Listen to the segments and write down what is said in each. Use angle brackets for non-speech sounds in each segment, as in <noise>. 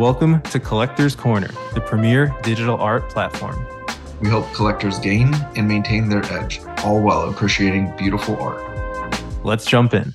Welcome to Collectors Corner, the premier digital art platform. We help collectors gain and maintain their edge, all while appreciating beautiful art. Let's jump in.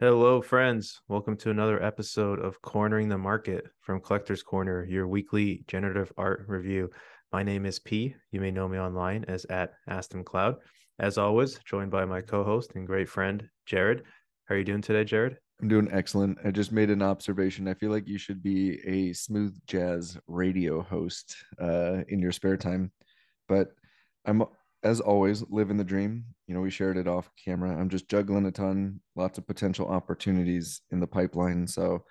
Hello, friends. Welcome to another episode of Cornering the Market from Collectors Corner, your weekly generative art review. My name is P. You may know me online as at Astam Cloud. As always, joined by my co-host and great friend Jared. How are you doing today, Jared? I'm doing excellent. I just made an observation. I feel like you should be a smooth jazz radio host uh, in your spare time, but I'm as always living the dream. You know, we shared it off camera. I'm just juggling a ton, lots of potential opportunities in the pipeline. So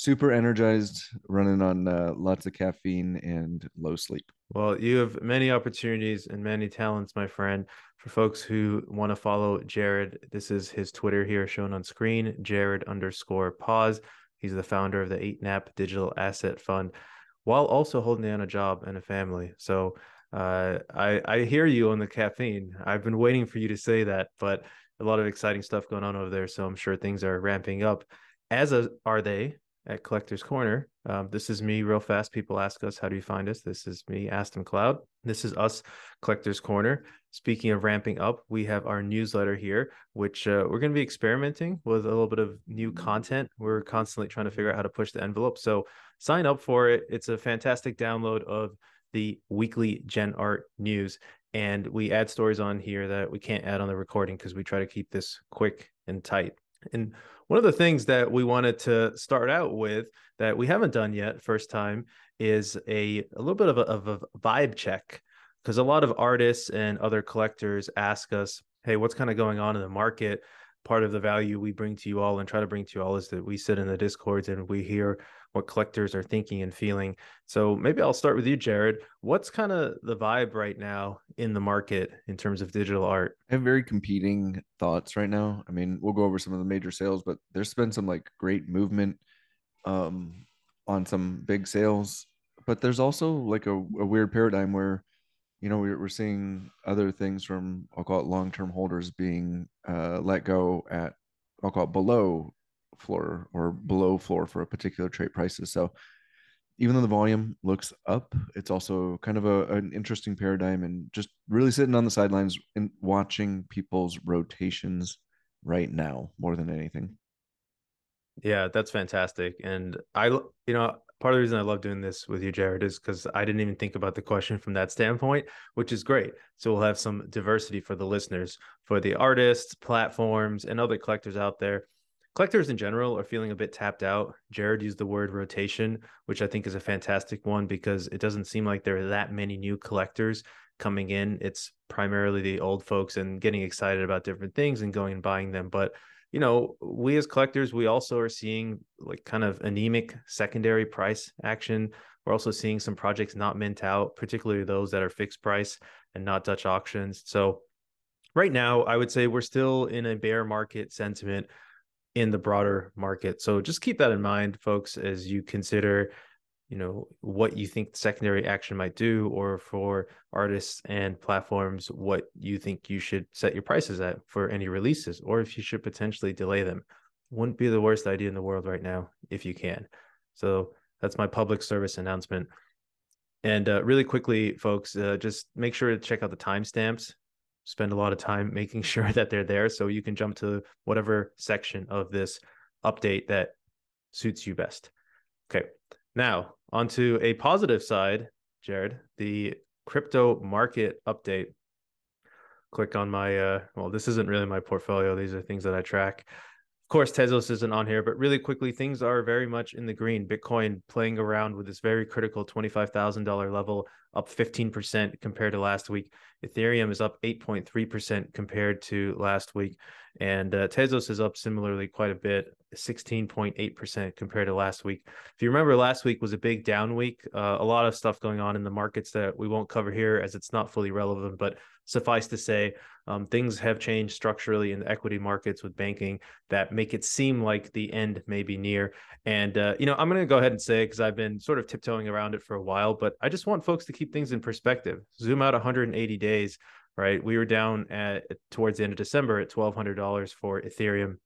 super energized, running on uh, lots of caffeine and low sleep. Well, you have many opportunities and many talents, my friend. For folks who want to follow Jared, this is his Twitter here shown on screen, Jared underscore poz. He's the founder of the 8NAP Digital Asset Fund while also holding down a job and a family. So uh, I, I hear you on the caffeine. I've been waiting for you to say that, but a lot of exciting stuff going on over there. So I'm sure things are ramping up, as a, are they at Collector's Corner. Um, this is me real fast. People ask us, how do you find us? This is me, Astam Cloud. This is us, Collector's Corner. Speaking of ramping up, we have our newsletter here, which uh, we're going to be experimenting with a little bit of new content. We're constantly trying to figure out how to push the envelope. So sign up for it. It's a fantastic download of the weekly Gen Art news. And we add stories on here that we can't add on the recording because we try to keep this quick and tight. And one of the things that we wanted to start out with that we haven't done yet, first time, is a, a little bit of a, of a vibe check. Because a lot of artists and other collectors ask us, hey, what's kind of going on in the market? Part of the value we bring to you all and try to bring to you all is that we sit in the discords and we hear what collectors are thinking and feeling. So maybe I'll start with you, Jared. What's kind of the vibe right now in the market in terms of digital art? I have very competing thoughts right now. I mean, we'll go over some of the major sales, but there's been some like great movement um, on some big sales. But there's also like a, a weird paradigm where, you know, we're, we're seeing other things from, I'll call it long term holders being uh, let go at, I'll call it below floor or below floor for a particular trade prices. So even though the volume looks up, it's also kind of a, an interesting paradigm and just really sitting on the sidelines and watching people's rotations right now more than anything. Yeah, that's fantastic. And I, you know, part of the reason I love doing this with you, Jared, is because I didn't even think about the question from that standpoint, which is great. So we'll have some diversity for the listeners, for the artists, platforms, and other collectors out there collectors in general are feeling a bit tapped out. Jared used the word rotation, which I think is a fantastic one because it doesn't seem like there are that many new collectors coming in. It's primarily the old folks and getting excited about different things and going and buying them. But you know, we as collectors, we also are seeing like kind of anemic secondary price action. We're also seeing some projects not mint out, particularly those that are fixed price and not Dutch auctions. So right now, I would say we're still in a bear market sentiment in the broader market. So just keep that in mind, folks, as you consider, you know, what you think secondary action might do, or for artists and platforms, what you think you should set your prices at for any releases, or if you should potentially delay them. Wouldn't be the worst idea in the world right now if you can. So that's my public service announcement. And uh, really quickly, folks, uh, just make sure to check out the timestamps spend a lot of time making <laughs> sure that they're there so you can jump to whatever section of this update that suits you best. Okay. Now, onto a positive side, Jared, the crypto market update. Click on my uh well, this isn't really my portfolio. These are things that I track course, Tezos isn't on here, but really quickly, things are very much in the green. Bitcoin playing around with this very critical $25,000 level, up 15% compared to last week. Ethereum is up 8.3% compared to last week. And uh, Tezos is up similarly quite a bit, 16.8% compared to last week. If you remember, last week was a big down week. Uh, a lot of stuff going on in the markets that we won't cover here as it's not fully relevant, but suffice to say, um, things have changed structurally in the equity markets with banking that make it seem like the end may be near. And, uh, you know, I'm going to go ahead and say, because I've been sort of tiptoeing around it for a while, but I just want folks to keep things in perspective. Zoom out 180 days, right? We were down at towards the end of December at $1,200 for Ethereum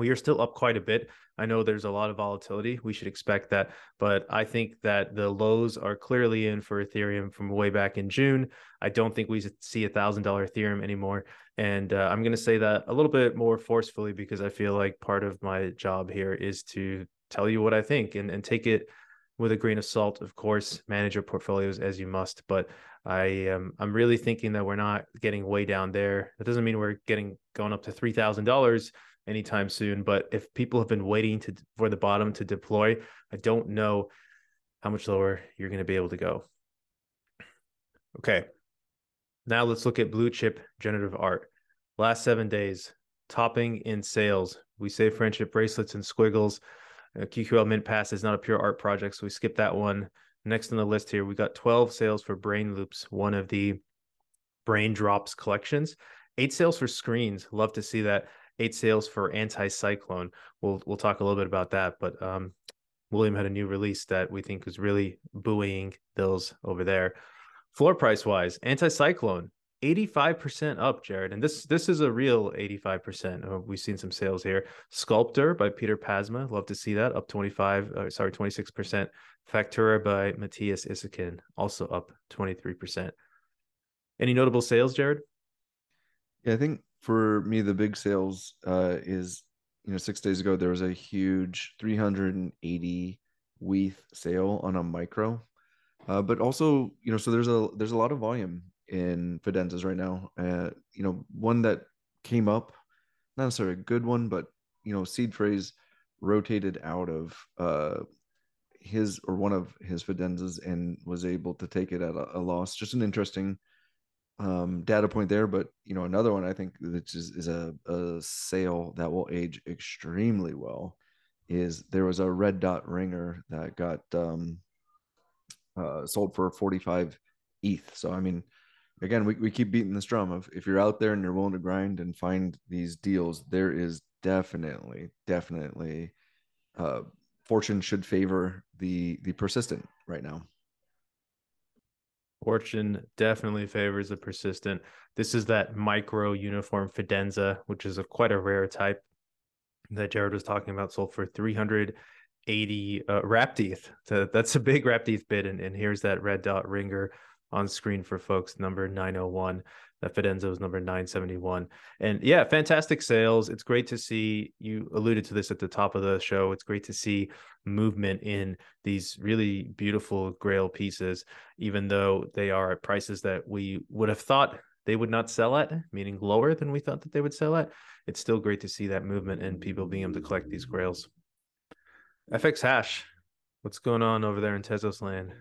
we are still up quite a bit. I know there's a lot of volatility. We should expect that. But I think that the lows are clearly in for Ethereum from way back in June. I don't think we see a $1,000 Ethereum anymore. And uh, I'm going to say that a little bit more forcefully because I feel like part of my job here is to tell you what I think and, and take it with a grain of salt. Of course, manage your portfolios as you must. But I am I'm really thinking that we're not getting way down there. That doesn't mean we're getting going up to three thousand dollars anytime soon. But if people have been waiting to for the bottom to deploy, I don't know how much lower you're going to be able to go. Okay. Now let's look at blue chip generative art. Last seven days, topping in sales. We say friendship bracelets and squiggles. Uh, QQL Mint Pass is not a pure art project, so we skip that one. Next on the list here, we got 12 sales for Brain Loops, one of the Brain Drops collections. Eight sales for screens. Love to see that eight sales for Anti-Cyclone. We'll we'll talk a little bit about that, but um, William had a new release that we think is really buoying those over there. Floor price wise, Anti-Cyclone 85% up, Jared. And this this is a real 85%. Uh, we've seen some sales here. Sculptor by Peter Pasma. Love to see that. Up 25, uh, sorry, 26%. Factura by Mathias Isaksen. Also up 23%. Any notable sales, Jared? Yeah, I think for me, the big sales uh, is you know six days ago there was a huge 380 WETH sale on a micro, uh, but also you know so there's a there's a lot of volume in Fidenzas right now. Uh, you know one that came up, not necessarily a good one, but you know seed phrase rotated out of uh, his or one of his Fidenzas and was able to take it at a, a loss. Just an interesting um, data point there. But you know, another one I think which is is a, a sale that will age extremely well is there was a red dot ringer that got um, uh, sold for 45 ETH. So I mean, again, we, we keep beating this drum of if you're out there and you're willing to grind and find these deals, there is definitely, definitely uh, fortune should favor the the persistent right now. Fortune definitely favors the persistent. This is that micro uniform Fidenza, which is a quite a rare type that Jared was talking about, sold for 380 uh. So that's a big wrapped ETH bid. And, and here's that red dot ringer on screen for folks, number 901. That Fidenza was number 971. And yeah, fantastic sales. It's great to see you alluded to this at the top of the show. It's great to see movement in these really beautiful grail pieces, even though they are at prices that we would have thought they would not sell at, meaning lower than we thought that they would sell at. It's still great to see that movement and people being able to collect these grails. FX hash, what's going on over there in Tezos land?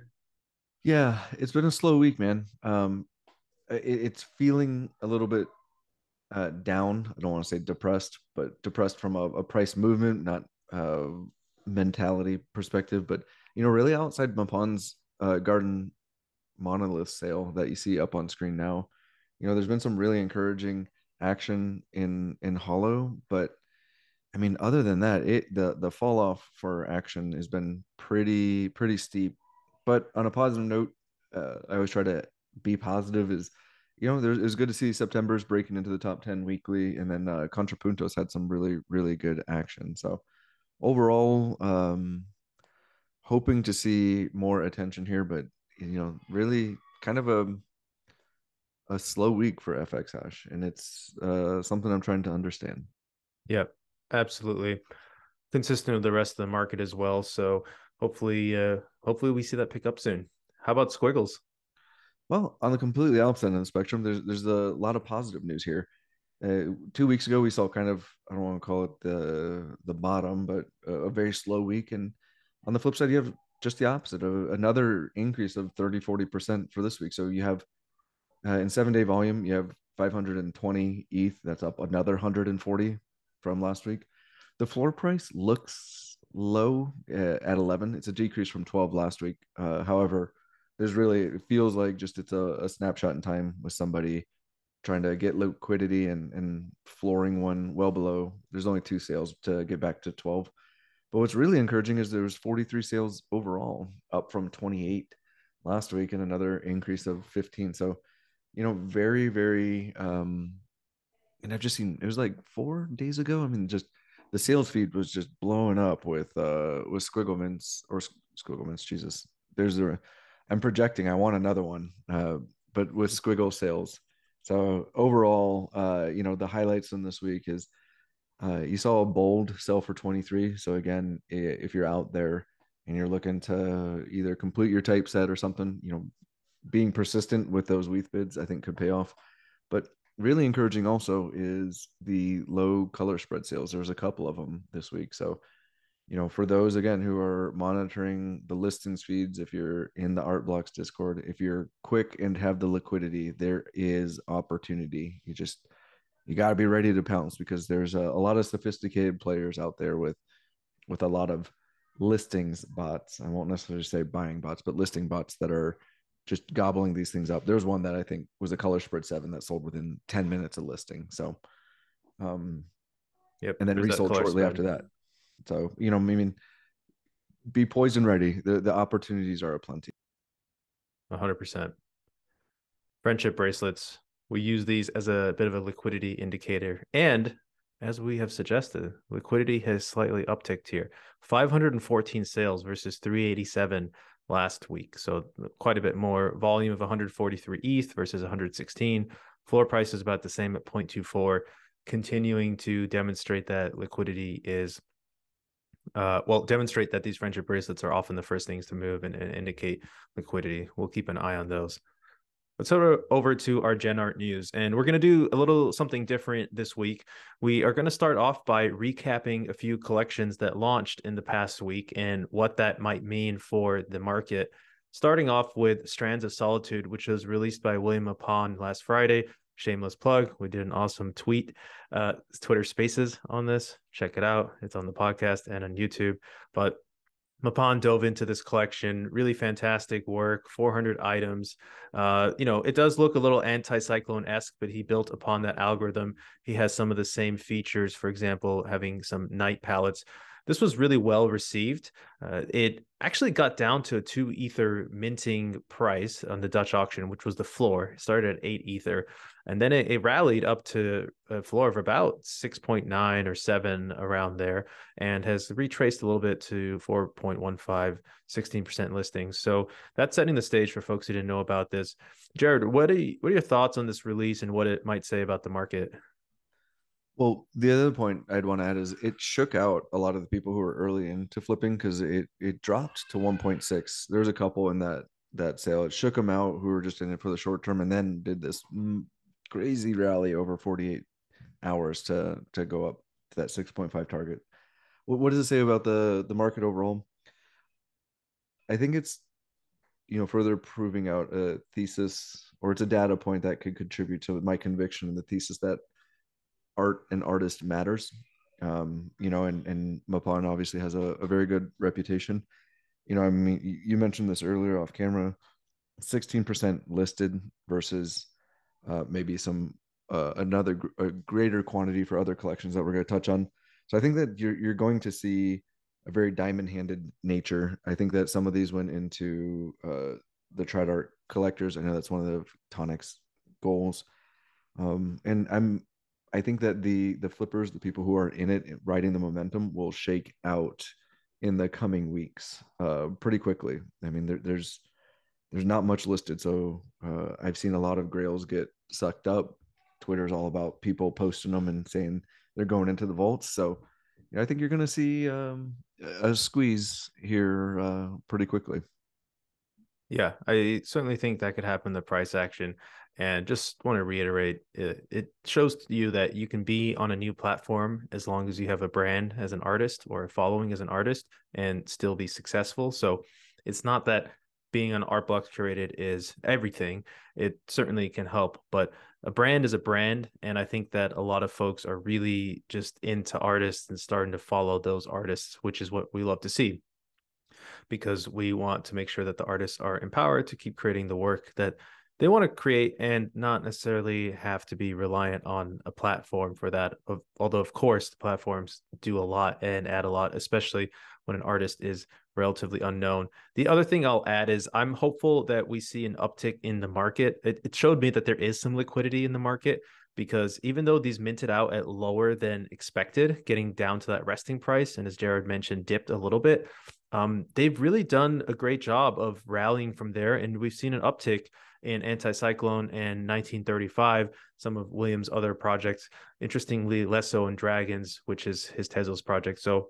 Yeah, it's been a slow week, man. Um, it's feeling a little bit uh, down. I don't want to say depressed, but depressed from a, a price movement, not uh, mentality perspective. But you know, really outside Mapan's uh, garden monolith sale that you see up on screen now, you know, there's been some really encouraging action in in Hollow, but I mean, other than that, it the the fall off for action has been pretty pretty steep. But on a positive note, uh, I always try to be positive. Is you know, there's it's good to see September's breaking into the top ten weekly, and then uh, Contrapuntos had some really really good action. So overall, um, hoping to see more attention here, but you know, really kind of a a slow week for FX hash, and it's uh, something I'm trying to understand. Yep, absolutely. Consistent with the rest of the market as well. So hopefully, uh, hopefully we see that pick up soon. How about Squiggles? Well, on the completely opposite end of the spectrum, there's there's a lot of positive news here uh, two weeks ago we saw kind of I don't want to call it the the bottom, but a, very slow week. And on the flip side, you have just the opposite of another increase of 30 40% for this week. So you have uh, in seven day volume, you have 520 ETH. That's up another 140 from last week. The floor price looks low uh, at 11. It's a decrease from 12 last week. Uh, however, there's really it feels like just it's a, a snapshot in time with somebody trying to get liquidity and and flooring one well below. There's only two sales to get back to 12. But what's really encouraging is there was 43 sales overall, up from 28 last week, and another increase of 15. So, you know, very, very um, and I've just seen it was like four days ago. I mean, just the sales feed was just blowing up with uh with Squigglemans or Squigglemans. Jesus, there's a. I'm projecting. I want another one, uh, but with Squiggle sales. So overall, uh, you know, the highlights in this week is uh, you saw a bold sell for 23. So again, if you're out there and you're looking to either complete your typeset or something, you know, being persistent with those WETH bids, I think could pay off. But really encouraging also is the low color spread sales. There's a couple of them this week. So, you know, for those again who are monitoring the listings feeds, if you're in the Art Blocks Discord, if you're quick and have the liquidity, there is opportunity. You just you got to be ready to pounce because there's a, a lot of sophisticated players out there with with a lot of listings bots. I won't necessarily say buying bots, but listing bots that are just gobbling these things up. There's one that I think was a color spread seven that sold within 10 minutes of listing. So, um, yep. And then resold shortly spread. after that. So, you know, I mean, be poised and ready. The, the opportunities are aplenty. 100%. Friendship bracelets. We use these as a bit of a liquidity indicator. And as we have suggested, liquidity has slightly upticked here 514 sales versus 387 last week. So quite a bit more volume of 143 ETH versus 116. Floor price is about the same at 0.24, continuing to demonstrate that liquidity is uh, well, demonstrate that these friendship bracelets are often the first things to move and, and indicate liquidity. We'll keep an eye on those. Let's head over to our Gen Art news, and we're going to do a little something different this week. We are going to start off by recapping a few collections that launched in the past week and what that might mean for the market. Starting off with Strands of Solitude, which was released by William Mapan last Friday. Shameless plug. We did an awesome tweet, uh, Twitter Spaces on this. Check it out. It's on the podcast and on YouTube. But Mapan dove into this collection, really fantastic work, 400 items. Uh, you know, it does look a little anti-cyclone esque, but he built upon that algorithm. He has some of the same features, for example, having some night palettes. This was really well received. Uh, it actually got down to a two ether minting price on the Dutch auction, which was the floor. It started at eight ether, and then it, it rallied up to a floor of about 6.9 or 7 around there and has retraced a little bit to 4.15 16% listings so that's setting the stage for folks who didn't know about this jared what are, you, what are your thoughts on this release and what it might say about the market well, the other point I'd want to add is it shook out a lot of the people who were early into flipping because it it dropped to 1.6. There's a couple in that that sale. It shook them out who were just in it for the short term and then did this crazy rally over 48 hours to to go up to that 6.5 target. What, what does it say about the the market overall? I think it's you know further proving out a thesis or it's a data point that could contribute to my conviction and the thesis that art and artist matters. Um, you know, and and Mapan obviously has a, a very good reputation. You know, I mean, you mentioned this earlier off camera. 16% listed versus uh, maybe some uh, another a greater quantity for other collections that we're going to touch on. So I think that you're you're going to see a very diamond-handed nature. I think that some of these went into uh, the trad art collectors. I know that's one of the Tonic's goals, um, and I'm I think that the the flippers, the people who are in it, riding the momentum, will shake out in the coming weeks uh, pretty quickly. I mean, there, there's there's not much listed. So uh, I've seen a lot of grails get sucked up. Twitter's all about people posting them and saying they're going into the vaults. So I think you're going to see um, a squeeze here uh, pretty quickly. Yeah, I certainly think that could happen. The price action, and just want to reiterate, it, it shows you that you can be on a new platform as long as you have a brand as an artist or a following as an artist, and still be successful. So it's not that being on art blocks curated is everything. It certainly can help but a brand is a brand and i think that a lot of folks are really just into artists and starting to follow those artists which is what we love to see. Because we want to make sure that the artists are empowered to keep creating the work that they want to create and not necessarily have to be reliant on a platform for that. Although of course the platforms do a lot and add a lot especially when an artist is relatively unknown. The other thing I'll add is I'm hopeful that we see an uptick in the market. It, it, showed me that there is some liquidity in the market, because even though these minted out at lower than expected, getting down to that resting price, and as Jared mentioned, dipped a little bit, um, they've really done a great job of rallying from there. And we've seen an uptick in Anticyclone and 1935, some of Williams' other projects. Interestingly, less so in Dragons, which is his Tezos project. So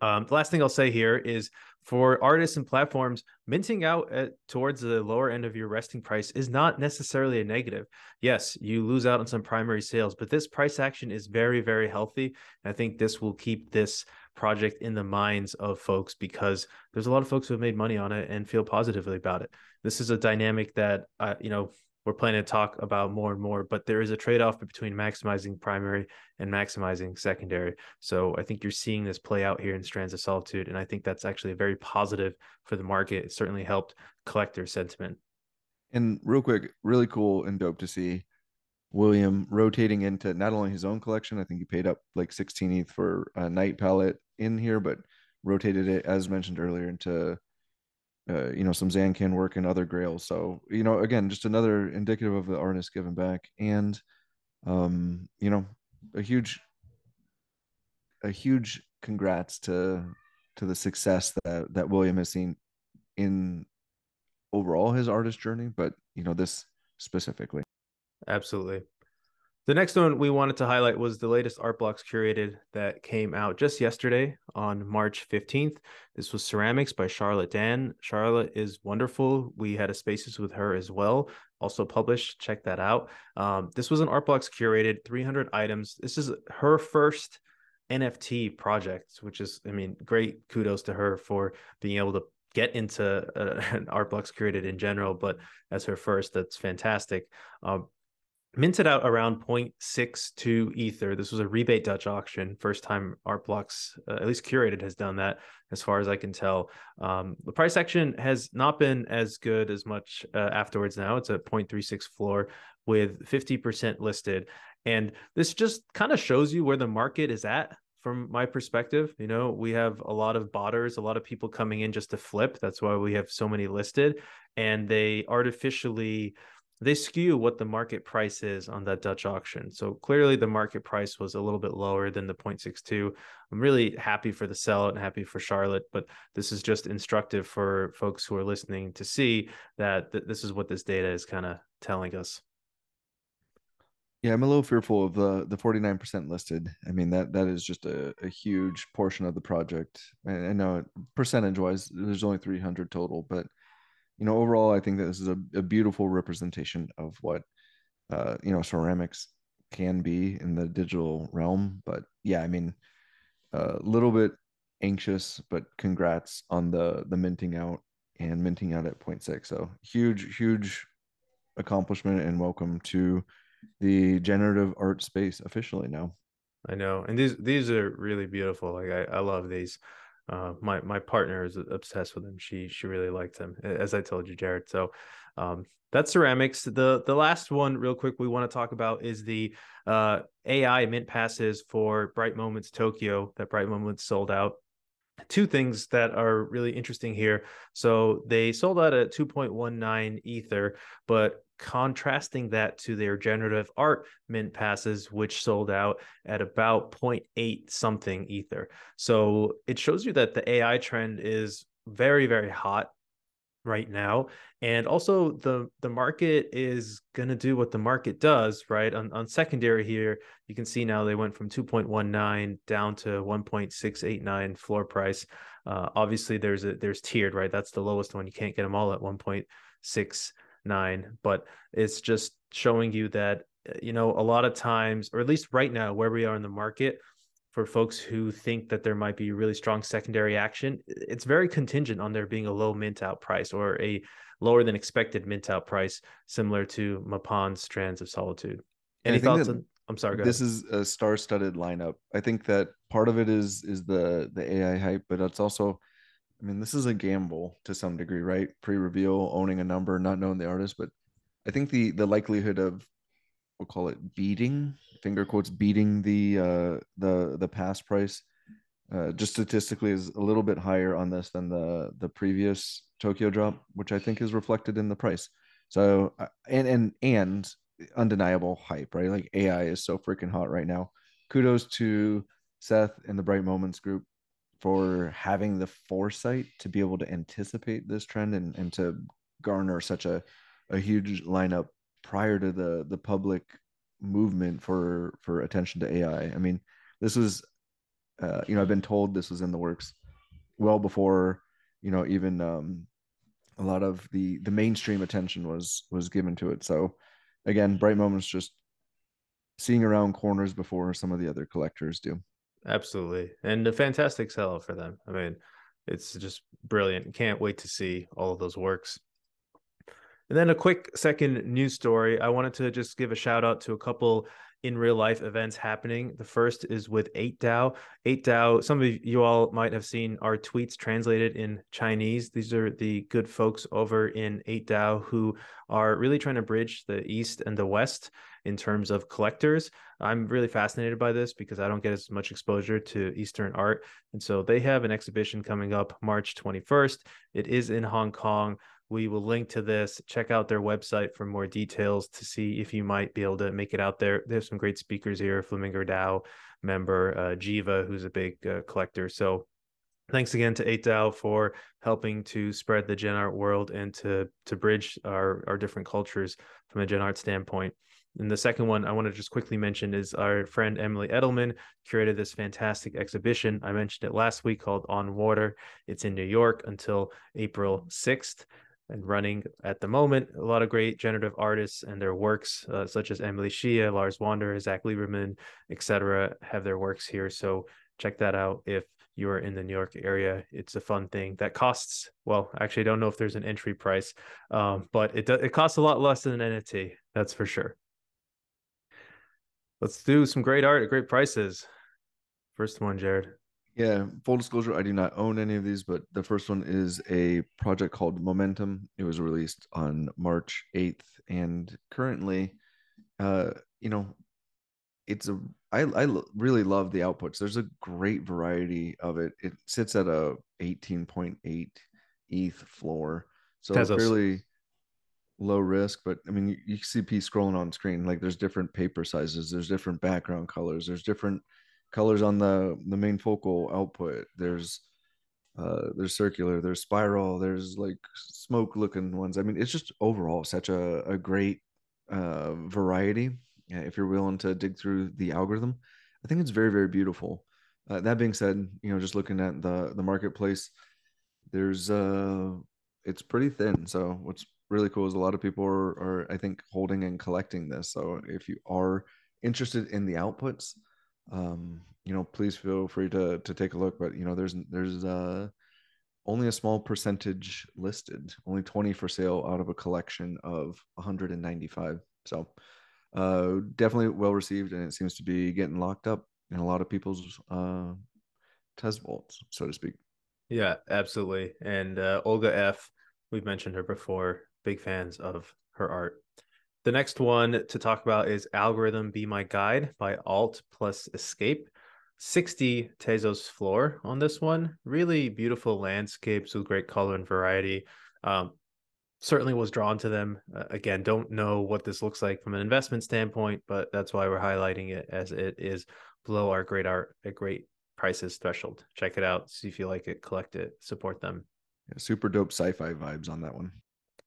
um, the last thing I'll say here is for artists and platforms, minting out at, towards the lower end of your resting price is not necessarily a negative. Yes, you lose out on some primary sales, but this price action is very, very healthy. And I think this will keep this project in the minds of folks because there's a lot of folks who have made money on it and feel positively about it. This is a dynamic that, uh, you know, we're planning to talk about more and more, but there is a trade off between maximizing primary and maximizing secondary. So I think you're seeing this play out here in Strands of Solitude. And I think that's actually a very positive for the market. It certainly helped collector sentiment. And real quick, really cool and dope to see William rotating into not only his own collection, I think he paid up like 16 ETH for a night palette in here, but rotated it, as mentioned earlier, into uh, you know, some Zancan work and other grails. So, you know, again, just another indicative of the artist giving back and, um, you know, a huge, a huge congrats to, to the success that, that William has seen in overall his artist journey, but, you know, this specifically. Absolutely. The next one we wanted to highlight was the latest art blocks curated that came out just yesterday on March 15th. This was Ceramics by Charlotte Dann. Charlotte is wonderful. We had a spaces with her as well, also published. Check that out. Um, this was an art blocks curated 300 items. This is her first NFT project, which is, I mean, great kudos to her for being able to get into uh, <laughs> an art blocks curated in general, but as her first, that's fantastic. Um, minted out around 0.62 ether. This was a rebate dutch auction first time art blocks uh, at least curated has done that as far as i can tell. Um, the price action has not been as good as much uh, afterwards now. It's a 0.36 floor with 50% listed. And this just kind of shows you where the market is at from my perspective. You know we have a lot of botters a lot of people coming in just to flip. That's why we have so many listed. And they artificially they skew what the market price is on that Dutch auction. So clearly the market price was a little bit lower than the 0.62. I'm really happy for the sell and happy for Charlotte, but this is just instructive for folks who are listening to see that th- this is what this data is kind of telling us. Yeah, I'm a little fearful of the the 49% listed. I mean that that is just a, a huge portion of the project. I, I know percentage wise, there's only 300 total, but you know, overall, I think that this is a, a beautiful representation of what, uh, you know, ceramics can be in the digital realm. But yeah, I mean, a little bit anxious, but congrats on the the minting out and minting out at 0.6. So huge, huge accomplishment and welcome to the generative art space officially now. I know, and these these are really beautiful. Like I, I love these uh, my my partner is obsessed with him. She she really liked him, as I told you, Jared. So um, that's ceramics. The the last one, real quick, we want to talk about is the uh, AI mint passes for Bright Moments Tokyo. That Bright Moments sold out. Two things that are really interesting here. So they sold out at 2.19 Ether, but contrasting that to their generative art mint passes, which sold out at about 0.8 something Ether. So it shows you that the AI trend is very, very hot right now. And also the the market is going to do what the market does right? On, on secondary here you can see now they went from 2.19 down to 1.689 floor price. Uh, obviously there's a there's tiered right? That's the lowest one. You can't get them all at 1.6 nine, but it's just showing you that, uh, you know, a lot of times, or at least right now, where we are in the market, for folks who think that there might be really strong secondary action, it's very contingent on there being a low mint out price or a lower than expected mint out price, similar to Mapan's Strands of Solitude. Any thoughts on? I'm sorry. this ahead. is a star-studded lineup. I think that part of it is is the the AI hype, but it's also I mean, this is a gamble to some degree, right? Pre-reveal, owning a number, not knowing the artist, but I think the the likelihood of we'll call it beating finger quotes beating the uh the the pass price uh just statistically is a little bit higher on this than the the previous Tokyo drop, which I think is reflected in the price. So and and and undeniable hype, right? Like AI is so freaking hot right now. Kudos to Seth and the Bright Moments group for having the foresight to be able to anticipate this trend and, and to garner such a, a huge lineup prior to the the public movement for for attention to AI. I mean, this was uh, you know, I've been told this was in the works well before, you know, even um a lot of the the mainstream attention was was given to it. So again, bright moments just seeing around corners before some of the other collectors do. Absolutely. And a fantastic sell for them. I mean, it's just brilliant. Can't wait to see all of those works. And then a quick second news story. I wanted to just give a shout out to a couple in real life events happening. The first is with 8DAO. 8DAO, some of you all might have seen our tweets translated in Chinese. These are the good folks over in 8DAO who are really trying to bridge the East and the West in terms of collectors. I'm really fascinated by this because I don't get as much exposure to Eastern art. And so they have an exhibition coming up March 21st. It is in Hong Kong. We will link to this. Check out their website for more details to see if you might be able to make it out there. There's some great speakers here. Flamingo DAO member uh, Jiva, who's a big uh, collector. So thanks again to 8DAO for helping to spread the Gen Art world and to to bridge our our different cultures from a Gen Art standpoint. And the second one I want to just quickly mention is our friend Emily Edelman curated this fantastic exhibition. I mentioned it last week called On Water. It's in New York until April 6th and running at the moment. A lot of great generative artists and their works, uh, such as Emily Xie, Lars Wander, Zach Lieberman, etc., have their works here. So check that out if you're in the New York area. It's a fun thing that costs. Well, actually, I don't know if there's an entry price, um, but it it costs a lot less than an NFT. That's for sure. Let's do some great art at great prices. First one, Jared. Yeah, full disclosure, I do not own any of these, but the first one is a project called Momentum. It was released on March 8th, and currently, uh, you know, it's a I I really love the outputs. There's a great variety of it. It sits at a 18.8 ETH floor, so Tezos. it's really low risk. But I mean, you, you see P scrolling on screen. Like there's different paper sizes, there's different background colors, there's different colors on the the main focal output. There's uh there's circular, there's spiral, there's like smoke looking ones. I mean, it's just overall such a, a great uh variety. If you're willing to dig through the algorithm, I think it's very very beautiful. Uh, that being said, you know, just looking at the the marketplace, there's uh it's pretty thin. So what's really cool is a lot of people are, are I think holding and collecting this. So if you are interested in the outputs, um, you know, please feel free to to take a look. But you know, there's there's uh, only a small percentage listed, only 20 for sale out of a collection of 195. So uh, definitely well received, and it seems to be getting locked up in a lot of people's uh, test vaults, so to speak. Yeah, absolutely. And uh, Olga F, we've mentioned her before. Big fans of her art. The next one to talk about is Algorithm Be My Guide by Alt plus Escape. 60 Tezos floor on this one. Really beautiful landscapes with great color and variety. Um, certainly was drawn to them. Uh, again, don't know what this looks like from an investment standpoint, but that's why we're highlighting it as it is below our great art at great prices threshold. Check it out. See if you like it, collect it, support them. Yeah, super dope sci-fi vibes on that one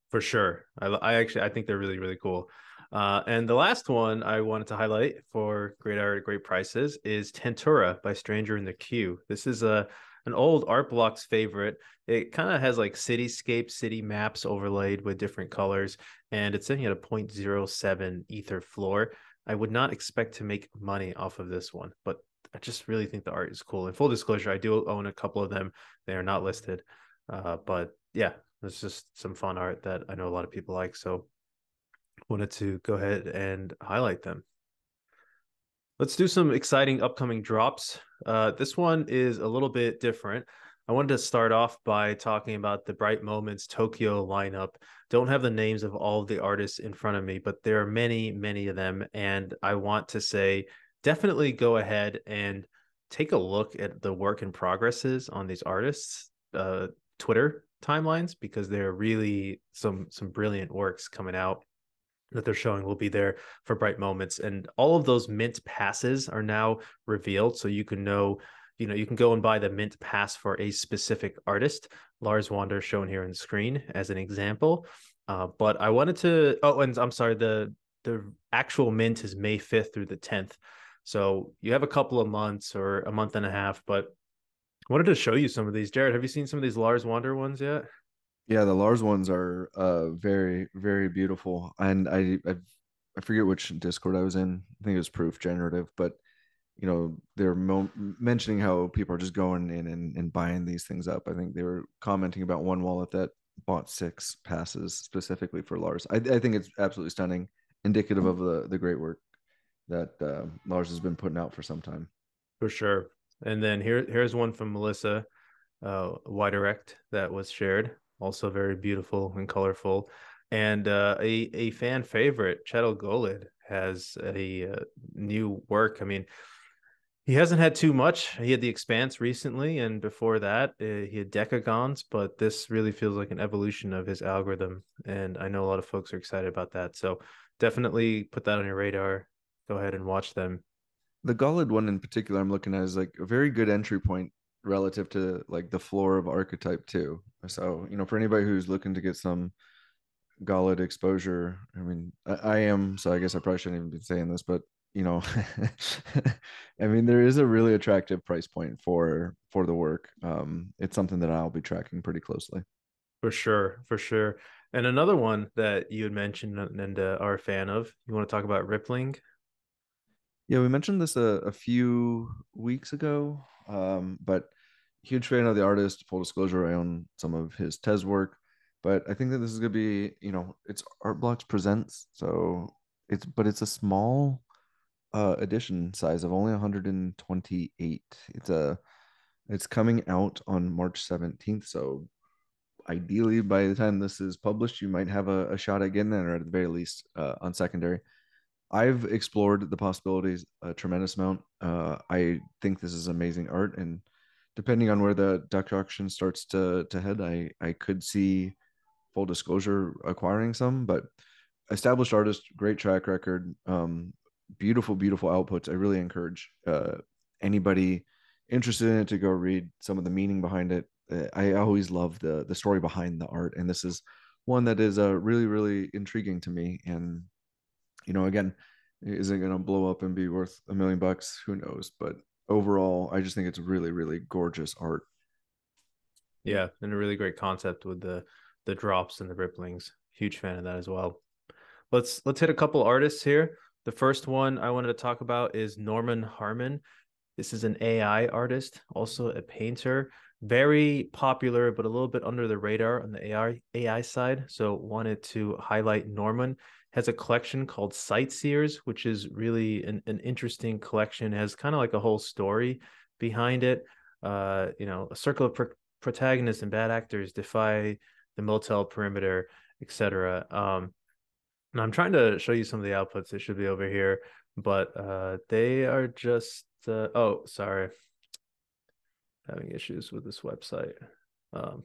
for sure. I, I actually I think they're really really cool. Uh, and the last one I wanted to highlight for great art at great prices is Tentura by Stranger in the Q. This is a an old art blocks favorite. It kind of has like cityscape, city maps overlaid with different colors, and it's sitting at a 0.07 ether floor. I would not expect to make money off of this one, but I just really think the art is cool. In full disclosure, I do own a couple of them. They are not listed, uh, but yeah, it's just some fun art that I know a lot of people like. So wanted to go ahead and highlight them. Let's do some exciting upcoming drops. Uh, this one is a little bit different. I wanted to start off by talking about the Bright Moments Tokyo lineup. Don't have the names of all of the artists in front of me, but there are many, many of them. And I want to say definitely go ahead and take a look at the work in progresses on these artists. Uh, Twitter timelines because there are really some some brilliant works coming out. that they're showing will be there for bright moments and all of those mint passes are now revealed so you can know you know you can go and buy the mint pass for a specific artist lars wander shown here on screen as an example uh, but i wanted to oh and i'm sorry the the actual mint is may 5th through the 10th so you have a couple of months or a month and a half but I wanted to show you some of these jared have you seen some of these lars wander ones yet Yeah, the Lars ones are uh very very beautiful, and I I, I forget which Discord I was in. I think it was Proof Generative, but you know they're mo- mentioning how people are just going in and, and buying these things up. I think they were commenting about one wallet that bought six passes specifically for Lars. I, I think it's absolutely stunning, indicative of the the great work that uh, Lars has been putting out for some time. For sure. And then here here's one from Melissa uh Direct that was shared. Also very beautiful and colorful. And uh, a a fan favorite, Kjetil Golid, has a, uh new work. I mean, he hasn't had too much. He had the Expanse recently, and before that, uh, he had Decagons. But this really feels like an evolution of his algorithm, and I know a lot of folks are excited about that. So definitely put that on your radar. Go ahead and watch them. The Golid one in particular, I'm looking at is like a very good entry point relative to like the floor of archetype too. So, you know, for anybody who's looking to get some Golid exposure, I mean, I, I am, so I guess I probably shouldn't even be saying this, but you know, <laughs> I mean, there is a really attractive price point for for the work. Um, it's something that I'll be tracking pretty closely. For sure, for sure. And another one that you had mentioned and uh, are a fan of, you want to talk about Rippling? Yeah, we mentioned this a, a few weeks ago, um, but huge fan of the artist. Full disclosure, I own some of his Tez work, but I think that this is gonna be, you know, it's Art Blocks Presents, so it's but it's a small uh edition size of only 128. It's a it's coming out on March 17th, so ideally by the time this is published, you might have a, a shot at getting it, or at the very least uh, on secondary. I've explored the possibilities a tremendous amount. Uh, I think this is amazing art, and depending on where the Dutch auction starts to to head, I I could see full disclosure acquiring some, but established artist, great track record, um, beautiful, beautiful outputs. I really encourage uh, anybody interested in it to go read some of the meaning behind it. Uh, I always love the the story behind the art, and this is one that is uh, really, really intriguing to me. And you know, again, is it going to blow up and be worth a million bucks? Who knows? But overall, I just think it's really, really gorgeous art. Yeah, and a really great concept with the the drops and the ripplings. Huge fan of that as well. Let's let's hit a couple artists here. The first one I wanted to talk about is Norman Harman. This is an AI artist, also a painter, very popular, but a little bit under the radar on the AI AI side. So wanted to highlight Norman has a collection called Sightseers, which is really an, an interesting collection. It has kind of like a whole story behind it. Uh, you know, a circle of pr- protagonists and bad actors defy the motel perimeter, etc. Um, and I'm trying to show you some of the outputs. It should be over here, but uh, they are just. Uh, oh, sorry, having issues with this website. Um,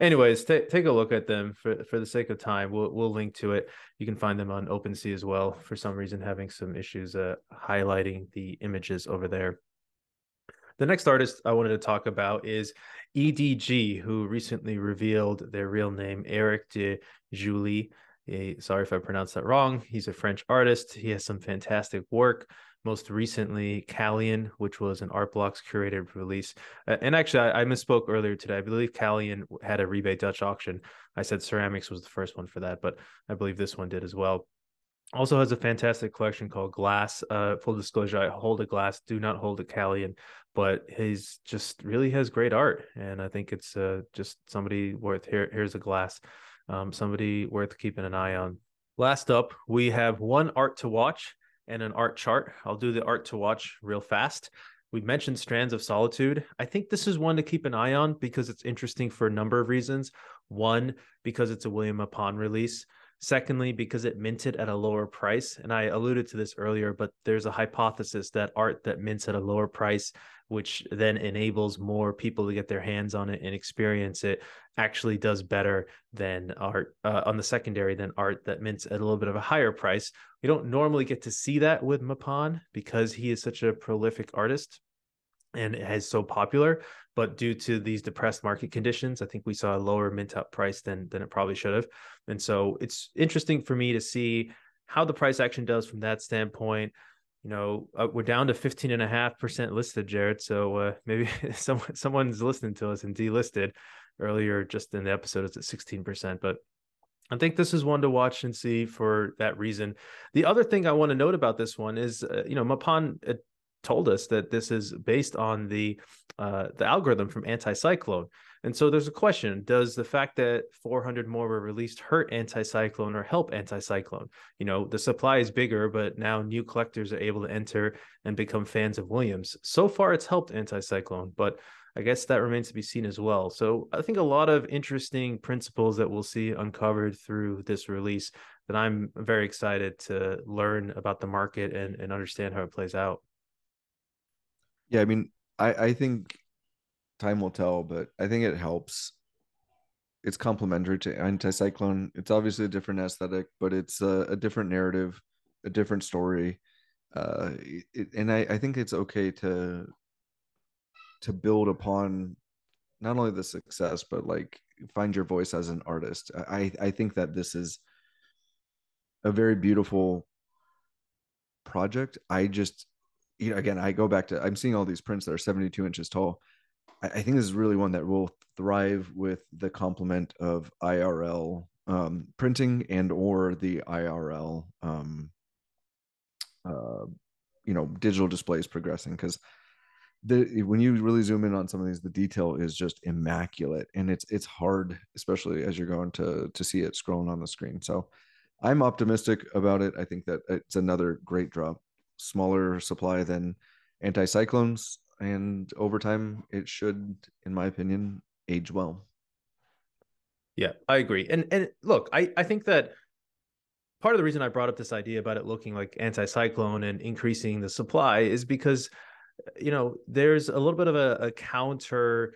anyways, t- take a look at them for for the sake of time. We'll we'll link to it. You can find them on OpenSea as well. For some reason, having some issues uh, highlighting the images over there. The next artist I wanted to talk about is EDG, who recently revealed their real name, Eric de Giuli. Sorry if I pronounced that wrong. He's a French artist. He has some fantastic work most recently Callian, which was an Art Blocks curated release. And actually, I, I, misspoke earlier today. I believe Callian had a rebate Dutch auction. I said ceramics was the first one for that, but I believe this one did as well. Also has a fantastic collection called Glass. Uh, full disclosure, I hold a glass, do not hold a Callian, but he's just really has great art, and I think it's uh, just somebody worth here. Here's a glass, um, somebody worth keeping an eye on. Last up, we have one art to watch and an art chart. I'll do the art to watch real fast. We've mentioned Strands of Solitude. I think this is one to keep an eye on because it's interesting for a number of reasons. One, because it's a William Mapan release. Secondly, because it minted at a lower price. And I alluded to this earlier, but there's a hypothesis that art that mints at a lower price, which then enables more people to get their hands on it and experience it, actually does better than art uh, on the secondary than art that mints at a little bit of a higher price. We don't normally get to see that with Mapan because he is such a prolific artist and it is so popular. But due to these depressed market conditions, I think we saw a lower mint up price than than it probably should have. And so it's interesting for me to see how the price action does from that standpoint. You know, uh, we're down to 15 and a half percent listed, Jared. So uh, <laughs> maybe someone someone's listening to us and delisted earlier just in the episode. It's at 16%. But I think this is one to watch and see for that reason. The other thing I want to note about this one is, uh, you know, Mapan told us that this is based on the uh, the algorithm from Anticyclone. And so there's a question: Does the fact that 400 more were released hurt Anticyclone or help Anticyclone? You know, the supply is bigger, but now new collectors are able to enter and become fans of Williams. So far, it's helped Anticyclone, but I guess that remains to be seen as well. So I think a lot of interesting principles that we'll see uncovered through this release that I'm very excited to learn about the market and, and understand how it plays out. Yeah, I mean, I I think time will tell, but I think it helps. It's complementary to Anticyclone. It's obviously a different aesthetic, but it's a, a different narrative, a different story. Uh, it, and I, I think it's okay to to build upon not only the success, but like find your voice as an artist. I I think that this is a very beautiful project. I just you know, again, I go back to I'm seeing all these prints that are 72 inches tall. I, I think this is really one that will thrive with the complement of IRL um, printing and or the IRL um, uh, you know digital displays progressing because the when you really zoom in on some of these the detail is just immaculate and it's it's hard especially as you're going to to see it scrolling on the screen. So i'm optimistic about it. I think that it's another great drop smaller supply than anticyclones, and over time it should, in my opinion, age well. Yeah, I agree. And and look, I I think that part of the reason I brought up this idea about it looking like anticyclone and increasing the supply is because you know there's a little bit of a, a counter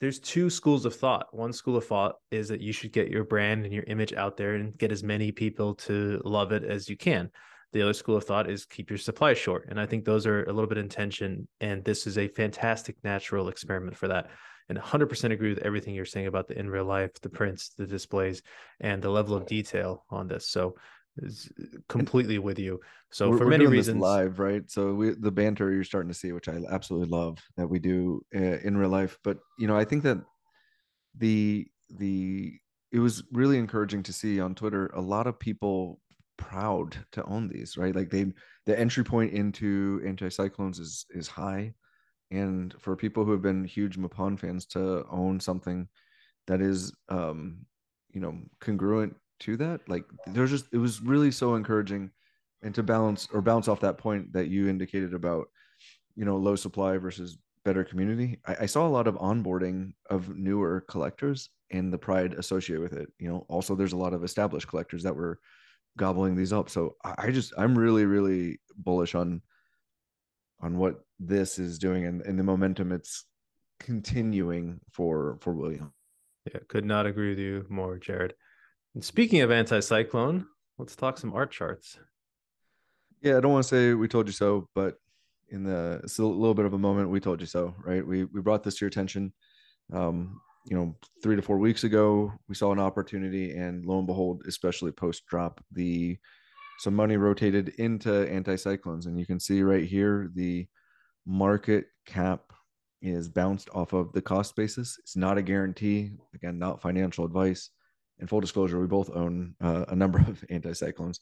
there's two schools of thought. One school of thought is that you should get your brand and your image out there and get as many people to love it as you can. The other school of thought is keep your supply short. And I think those are a little bit in tension. And this is a fantastic natural experiment for that. And 100% agree with everything you're saying about the in real life, the prints, the displays, and the level of detail on this. So is completely with you. So we're, for many reasons, live, right? So we the banter you're starting to see, which I absolutely love that we do uh, in real life. But you know, I think that the the it was really encouraging to see on Twitter a lot of people proud to own these, right? Like they the entry point into anticyclones is is high. And for people who have been huge Mapan fans to own something that is um, you know, congruent to that, like there's just it was really so encouraging and to balance or bounce off that point that you indicated about you know low supply versus better community I, I, saw a lot of onboarding of newer collectors and the pride associated with it you know also there's a lot of established collectors that were gobbling these up. So I just I'm really really bullish on on what this is doing and, and the momentum it's continuing for for William. Yeah, could not agree with you more, Jared. And speaking of anticyclone, let's talk some art charts. Yeah, I don't want to say we told you so, but in the it's a little bit of a moment we told you so, right? We we brought this to your attention. Um, you know, three to four weeks ago, we saw an opportunity, and lo and behold, especially post drop, the some money rotated into anticyclones, and you can see right here the market cap is bounced off of the cost basis. It's not a guarantee. Again, not financial advice. And full disclosure, we both own uh, a number <laughs> of anticyclones.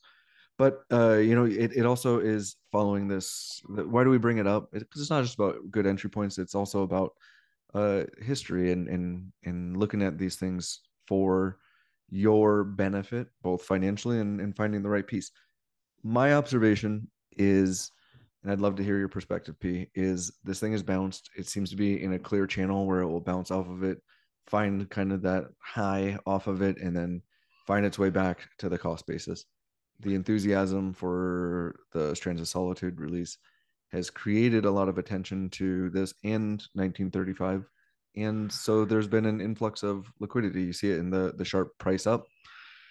But uh, you know, it, it also is following this. Why do we bring it up? Because it's not just about good entry points. It's also about uh, history and and and looking at these things for your benefit, both financially and, and finding the right piece. My observation is, and I'd love to hear your perspective, P, is this thing is bounced. It seems to be in a clear channel where it will bounce off of it, find kind of that high off of it, and then find its way back to the cost basis. The enthusiasm for the Strands of Solitude release has created a lot of attention to this and 1935 and so there's been an influx of liquidity. You see it in the the sharp price up.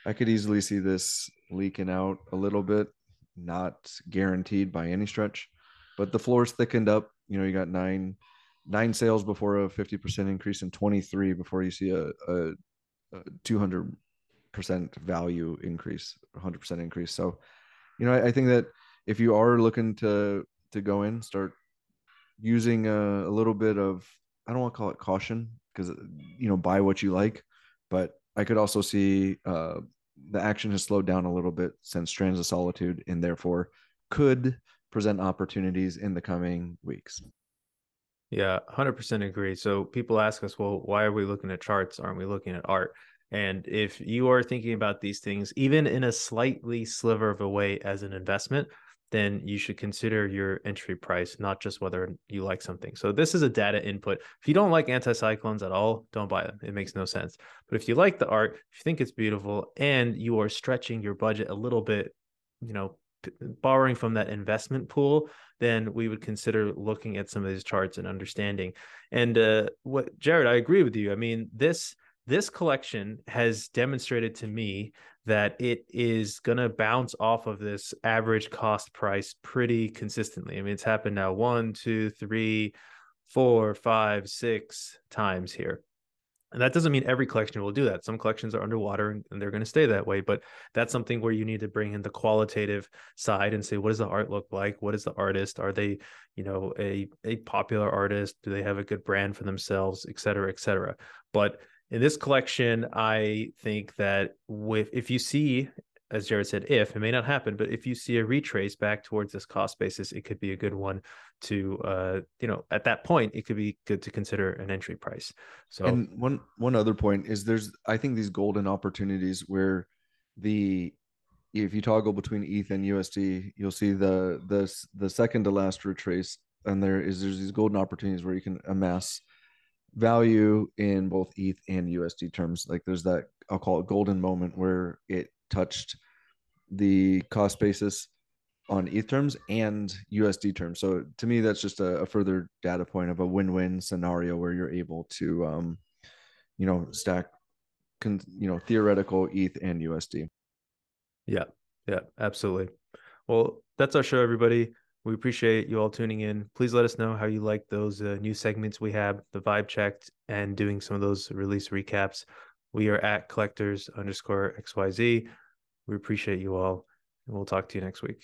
I could easily see this leaking out a little bit not guaranteed by any stretch but the floor's thickened up. You know you got nine nine sales before a 50% increase and 23 before you see a, a, a 200% value increase 100% increase. So you know I, I think that if you are looking to to go in, start using a, a little bit of I don't want to call it caution because you know buy what you like, but I could also see uh, the action has slowed down a little bit since Strands of Solitude, and therefore could present opportunities in the coming weeks. Yeah, 100% agree. So people ask us, well, why are we looking at charts? Aren't we looking at art? And if you are thinking about these things, even in a slightly sliver of a way as an investment, then you should consider your entry price, not just whether you like something. So this is a data input. If you don't like anticyclones at all, don't buy them. It makes no sense. But if you like the art, if you think it's beautiful, and you are stretching your budget a little bit, you know, borrowing from that investment pool, then we would consider looking at some of these charts and understanding. And uh, what Jared, I agree with you. I mean, this this collection has demonstrated to me that it is going to bounce off of this average cost price pretty consistently. I mean, it's happened now one, two, three, four, five, six times here. And that doesn't mean every collection will do that. Some collections are underwater and, they're going to stay that way. But that's something where you need to bring in the qualitative side and say, what does the art look like? What is the artist? Are they, you know, a, a popular artist? Do they have a good brand for themselves, et cetera, et cetera? But in this collection, I think that with if you see, as Jared said, if it may not happen, but if you see a retrace back towards this cost basis, it could be a good one to uh, you know, at that point, it could be good to consider an entry price. So and one one other point is there's I think these golden opportunities where the if you toggle between ETH and USD, you'll see the the the second to last retrace, and there is there's these golden opportunities where you can amass value in both ETH and USD terms. Like there's that I'll call it golden moment where it touched the cost basis on ETH terms and USD terms. So to me, that's just a, a further data point of a win-win scenario where you're able to, um, you know, stack, con, you know, theoretical ETH and USD. Yeah, yeah, absolutely. Well, that's our show, everybody. We appreciate you all tuning in. Please let us know how you like those uh, new segments we have, the vibe checked, and doing some of those release recaps. We are at collectors underscore XYZ. We appreciate you all, and we'll talk to you next week.